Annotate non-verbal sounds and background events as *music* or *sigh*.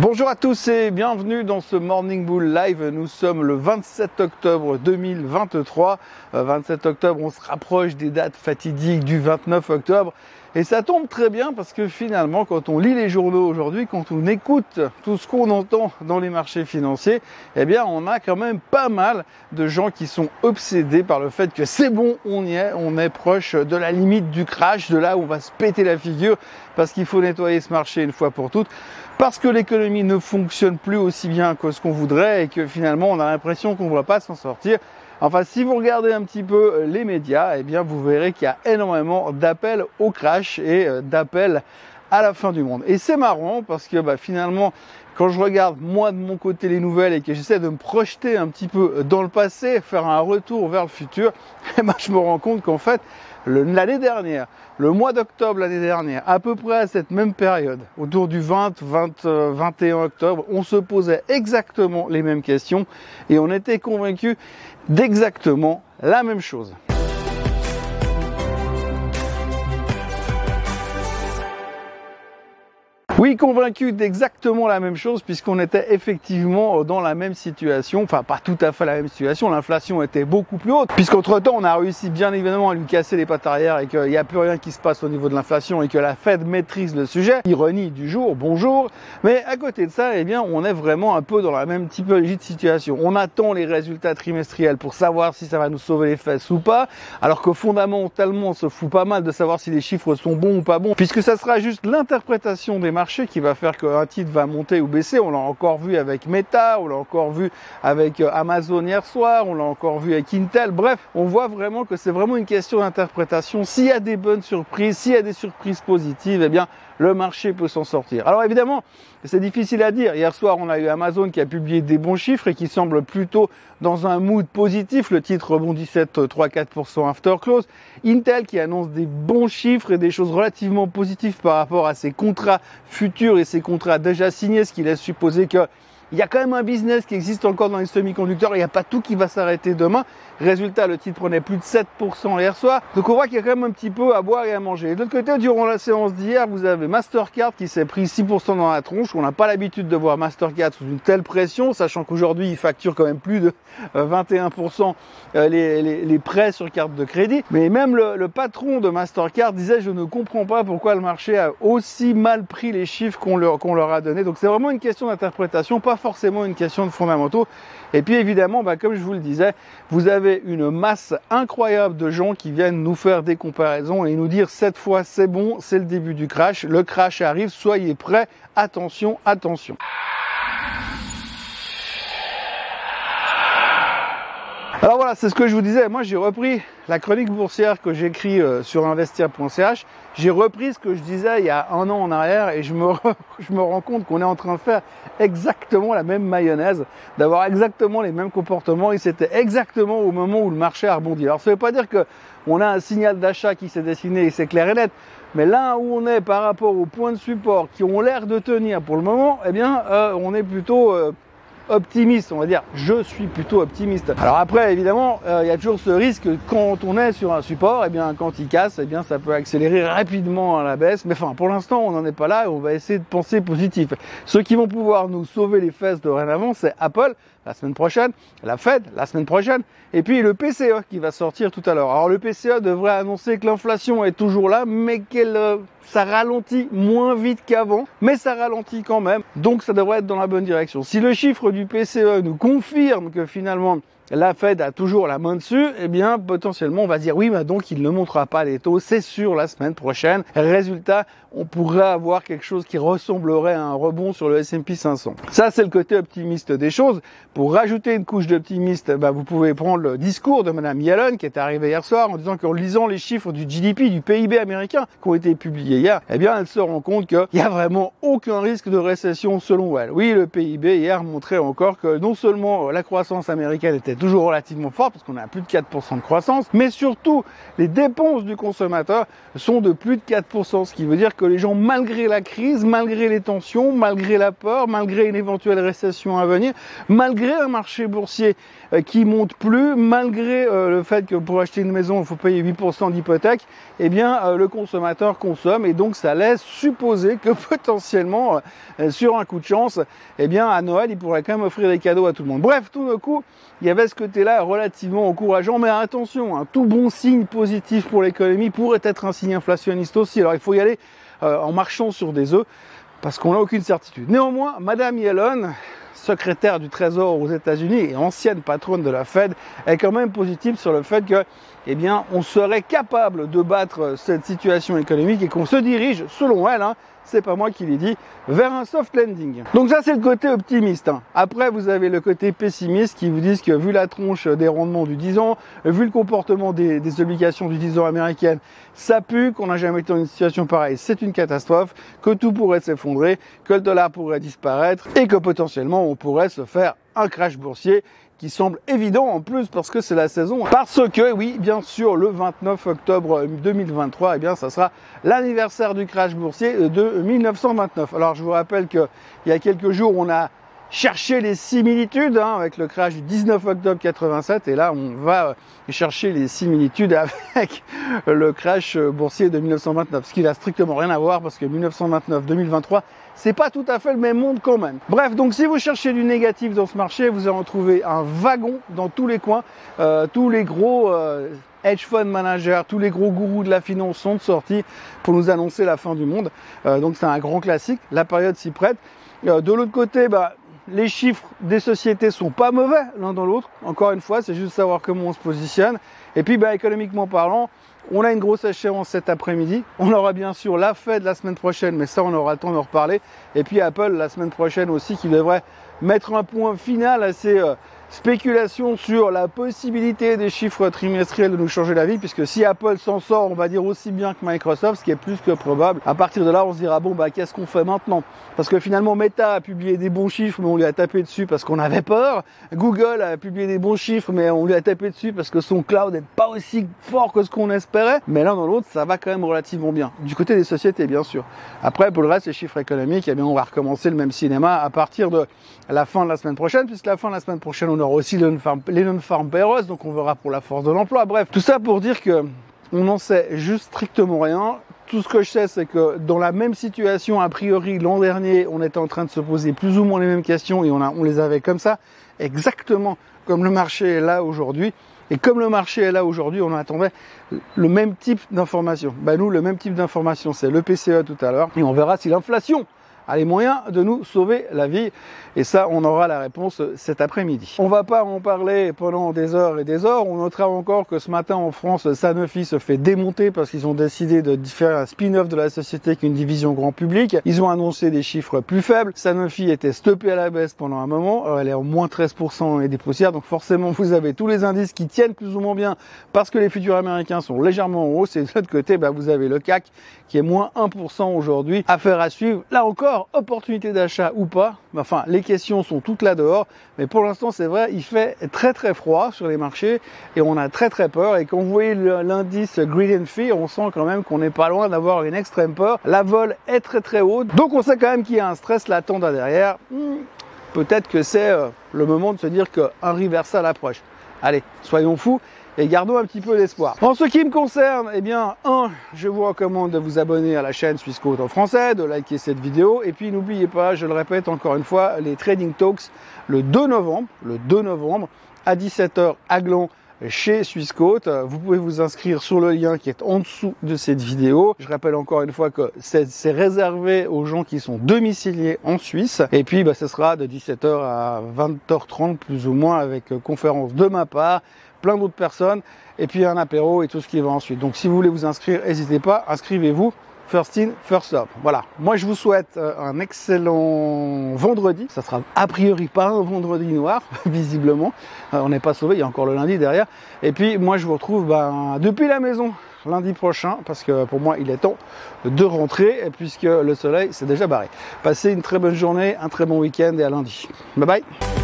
Bonjour à tous et bienvenue dans ce Morning Bull Live. Nous sommes le 27 octobre 2023. 27 euh, octobre, on se rapproche des dates fatidiques du 29 octobre. Et ça tombe très bien parce que finalement, quand on lit les journaux aujourd'hui, quand on écoute tout ce qu'on entend dans les marchés financiers, eh bien, on a quand même pas mal de gens qui sont obsédés par le fait que c'est bon, on y est, on est proche de la limite du crash, de là où on va se péter la figure parce qu'il faut nettoyer ce marché une fois pour toutes parce que l'économie ne fonctionne plus aussi bien que ce qu'on voudrait et que finalement on a l'impression qu'on ne va pas s'en sortir. Enfin, si vous regardez un petit peu euh, les médias, eh bien, vous verrez qu'il y a énormément d'appels au crash et euh, d'appels à la fin du monde. Et c'est marrant parce que bah, finalement, quand je regarde moi de mon côté les nouvelles et que j'essaie de me projeter un petit peu dans le passé, faire un retour vers le futur, *laughs* eh ben, je me rends compte qu'en fait, l'année dernière, le mois d'octobre l'année dernière, à peu près à cette même période, autour du 20, 20, 21 octobre, on se posait exactement les mêmes questions et on était convaincus d'exactement la même chose. Oui, convaincu d'exactement la même chose puisqu'on était effectivement dans la même situation, enfin pas tout à fait la même situation, l'inflation était beaucoup plus haute puisqu'entre temps on a réussi bien évidemment à lui casser les pattes arrière et qu'il n'y a plus rien qui se passe au niveau de l'inflation et que la Fed maîtrise le sujet. Ironie du jour, bonjour. Mais à côté de ça, eh bien on est vraiment un peu dans la même typologie de situation. On attend les résultats trimestriels pour savoir si ça va nous sauver les fesses ou pas, alors que fondamentalement on se fout pas mal de savoir si les chiffres sont bons ou pas bons puisque ça sera juste l'interprétation des marchés qui va faire qu'un titre va monter ou baisser. On l'a encore vu avec Meta, on l'a encore vu avec euh, Amazon hier soir, on l'a encore vu avec Intel. Bref, on voit vraiment que c'est vraiment une question d'interprétation. S'il y a des bonnes surprises, s'il y a des surprises positives, eh bien, le marché peut s'en sortir. Alors évidemment, c'est difficile à dire. Hier soir, on a eu Amazon qui a publié des bons chiffres et qui semble plutôt dans un mood positif. Le titre rebondissait 3-4% after close. Intel qui annonce des bons chiffres et des choses relativement positives par rapport à ses contrats futurs et ses contrats déjà signés, ce qui laisse supposer que il y a quand même un business qui existe encore dans les semi-conducteurs, il n'y a pas tout qui va s'arrêter demain. Résultat, le titre prenait plus de 7% hier soir. Donc on voit qu'il y a quand même un petit peu à boire et à manger. de l'autre côté, durant la séance d'hier, vous avez Mastercard qui s'est pris 6% dans la tronche. On n'a pas l'habitude de voir Mastercard sous une telle pression, sachant qu'aujourd'hui, il facture quand même plus de 21% euh, euh, les, prêts sur carte de crédit. Mais même le, patron de Mastercard disait, je ne comprends pas pourquoi le marché a aussi mal pris les chiffres qu'on leur, a donnés. Donc c'est vraiment une question d'interprétation, forcément une question de fondamentaux. Et puis évidemment, bah, comme je vous le disais, vous avez une masse incroyable de gens qui viennent nous faire des comparaisons et nous dire cette fois c'est bon, c'est le début du crash, le crash arrive, soyez prêts, attention, attention. C'est ce que je vous disais. Moi, j'ai repris la chronique boursière que j'écris euh, sur investir.ch. J'ai repris ce que je disais il y a un an en arrière et *laughs* je me, rends compte qu'on est en train de faire exactement la même mayonnaise, d'avoir exactement les mêmes comportements et c'était exactement au moment où le marché a rebondi. Alors ça ne veut pas dire que on a un signal d'achat qui s'est dessiné et c'est clair et net, mais là où on est par rapport aux points de support qui ont l'air de tenir pour le moment, eh bien, euh, on est plutôt euh, optimiste, on va dire. Je suis plutôt optimiste. Alors après, évidemment, euh, il y a toujours ce risque quand on est sur un support, et eh bien quand il casse, et eh bien ça peut accélérer rapidement à la baisse. Mais enfin, pour l'instant, on n'en est pas là et on va essayer de penser positif. Ceux qui vont pouvoir nous sauver les fesses dorénavant, c'est Apple la semaine prochaine, la Fed la semaine prochaine, et puis le PCE qui va sortir tout à l'heure. Alors le PCE devrait annoncer que l'inflation est toujours là, mais qu'elle euh, ça ralentit moins vite qu'avant, mais ça ralentit quand même, donc ça devrait être dans la bonne direction. Si le chiffre du PCE nous confirme que finalement la Fed a toujours la main dessus, eh bien potentiellement on va dire oui, mais donc il ne montrera pas les taux, c'est sûr la semaine prochaine. Résultat, on pourrait avoir quelque chose qui ressemblerait à un rebond sur le S&P 500. Ça c'est le côté optimiste des choses. Pour rajouter une couche d'optimiste, bah, vous pouvez prendre le discours de Madame Yellen qui est arrivée hier soir en disant qu'en lisant les chiffres du GDP, du PIB américain qui ont été publiés hier, eh bien elle se rend compte qu'il n'y a vraiment aucun risque de récession selon elle. Oui, le PIB hier montrait encore que non seulement la croissance américaine était toujours relativement forte parce qu'on à plus de 4% de croissance, mais surtout les dépenses du consommateur sont de plus de 4%, ce qui veut dire que les gens, malgré la crise, malgré les tensions, malgré la peur, malgré une éventuelle récession à venir, malgré un marché boursier euh, qui monte plus, malgré euh, le fait que pour acheter une maison, il faut payer 8% d'hypothèque, eh bien, euh, le consommateur consomme et donc ça laisse supposer que *laughs* potentiellement, sur un coup de chance, eh bien, à Noël, il pourrait quand même offrir des cadeaux à tout le monde. Bref, tout d'un coup, il y avait ce côté-là relativement encourageant, mais attention, un tout bon signe positif pour l'économie pourrait être un signe inflationniste aussi. Alors, il faut y aller en marchant sur des œufs parce qu'on n'a aucune certitude. Néanmoins, Madame Yellen, secrétaire du Trésor aux États-Unis et ancienne patronne de la Fed, est quand même positive sur le fait que, eh bien, on serait capable de battre cette situation économique et qu'on se dirige, selon elle, hein, c'est pas moi qui l'ai dit, vers un soft landing. Donc ça c'est le côté optimiste. Hein. Après vous avez le côté pessimiste qui vous disent que vu la tronche des rendements du 10 ans, vu le comportement des, obligations du 10 ans américaines, ça pue qu'on n'a jamais été dans une situation pareille. C'est une catastrophe, que tout pourrait s'effondrer, que le dollar pourrait disparaître et que potentiellement on pourrait se faire un crash boursier qui semble évident en plus parce que c'est la saison. Parce que oui, bien sûr, le 29 octobre 2023, eh bien, ça sera l'anniversaire du crash boursier de 1929. Alors, je vous rappelle qu'il y a quelques jours, on a cherché les similitudes hein, avec le crash du 19 octobre 87 et là on va chercher les similitudes avec le crash boursier de 1929 ce qui n'a strictement rien à voir parce que 1929-2023 c'est pas tout à fait le même monde quand même. Bref, donc si vous cherchez du négatif dans ce marché, vous allez en trouver un wagon dans tous les coins. Euh, tous les gros euh, hedge fund managers, tous les gros gourous de la finance sont sortis pour nous annoncer la fin du monde. Euh, donc c'est un grand classique, la période s'y prête. de l'autre côté, bah, les chiffres des sociétés sont pas mauvais l'un dans l'autre. Encore une fois, c'est juste savoir comment on se positionne. Et puis, bah, économiquement parlant, on a une grosse échéance cet après-midi. On aura bien sûr la Fed la semaine prochaine, mais ça, on aura le temps d'en reparler. Et puis Apple la semaine prochaine aussi, qui devrait mettre un point final à ces euh, spéculation sur la possibilité des chiffres trimestriels de nous changer la vie, puisque si Apple s'en sort, on va dire aussi bien que Microsoft, ce qui est plus que probable. À partir de là, on se dira bon bah qu'est-ce qu'on fait maintenant? Parce que finalement, Meta a publié des bons chiffres, mais on lui a tapé dessus parce qu'on avait peur. Google a publié des bons chiffres, mais on lui a tapé dessus parce que son cloud n'est pas aussi fort que ce qu'on espérait. Mais l'un dans l'autre, ça va quand même relativement bien. Du côté des sociétés, bien sûr. Après, pour le reste, les chiffres économiques, eh bien, on va recommencer le même cinéma à partir de la fin de la semaine prochaine, puisque la fin de la semaine prochaine, on aura aussi les non-farm payrolls, donc on verra pour la force de l'emploi. Bref, tout ça pour dire que on n'en sait juste strictement rien. Tout ce que je sais, c'est que dans la même situation, a priori, l'an dernier, on était en train de se poser plus ou moins les mêmes questions et on, on les avait comme ça, exactement comme le marché est là aujourd'hui. Et comme le marché est là aujourd'hui, on attendait le même type d'information. Ben nous, le même type d'information, c'est le PCE tout à l'heure. Et on verra si l'inflation a les moyens de nous sauver la vie. Et ça, on aura la réponse cet après-midi. On va pas en parler pendant des heures et des heures. On notera encore que ce matin en France, Sanofi se fait démonter parce qu'ils ont décidé de faire un spin-off de la société qu'une division grand public. Ils ont annoncé des chiffres plus faibles. Sanofi était stoppée à la baisse pendant un moment. Elle est en moins 13% et des poussières. Donc forcément, vous avez tous les indices qui tiennent plus ou moins bien parce que les futurs américains sont légèrement en hausse. Et de l'autre côté, bah, vous avez le CAC qui est moins 1% aujourd'hui. Affaire à suivre. Là encore, opportunité d'achat ou pas, enfin les questions sont toutes là dehors, mais pour l'instant c'est vrai, il fait très très froid sur les marchés et on a très très peur. Et quand vous voyez l'indice Greed and Fear, on sent quand même qu'on n'est pas loin d'avoir une extrême peur. La vol est très très haute, donc on sait quand même qu'il y a un stress latent derrière. Hmm, peut-être que c'est euh, le moment de se dire qu'un reversal approche. Allez, soyons fous et gardons un petit peu d'espoir. En ce qui me concerne, eh bien, un, je vous recommande de vous abonner à la chaîne Suisse en français, de liker cette vidéo, et puis n'oubliez pas, je le répète encore une fois, les Trading Talks le 2 novembre, le 2 novembre, à 17h à Gland, chez Swissquote. Vous pouvez vous inscrire sur le lien qui est en dessous de cette vidéo. Je rappelle encore une fois que c'est réservé aux gens qui sont domiciliés en Suisse. Et puis, bah, ce sera de 17h à 20h30 plus ou moins avec conférence de ma part plein d'autres personnes, et puis un apéro et tout ce qui va ensuite. Donc si vous voulez vous inscrire, n'hésitez pas, inscrivez-vous. First in, first up. Voilà. Moi, je vous souhaite euh, un excellent vendredi. Ça sera a priori pas un vendredi noir, *laughs* visiblement. Euh, on n'est pas sauvé. Il y a encore le lundi derrière. Et puis, moi, je vous retrouve ben, depuis la maison lundi prochain parce que pour moi, il est temps de rentrer puisque le soleil s'est déjà barré. Passez une très bonne journée, un très bon week-end et à lundi. Bye bye.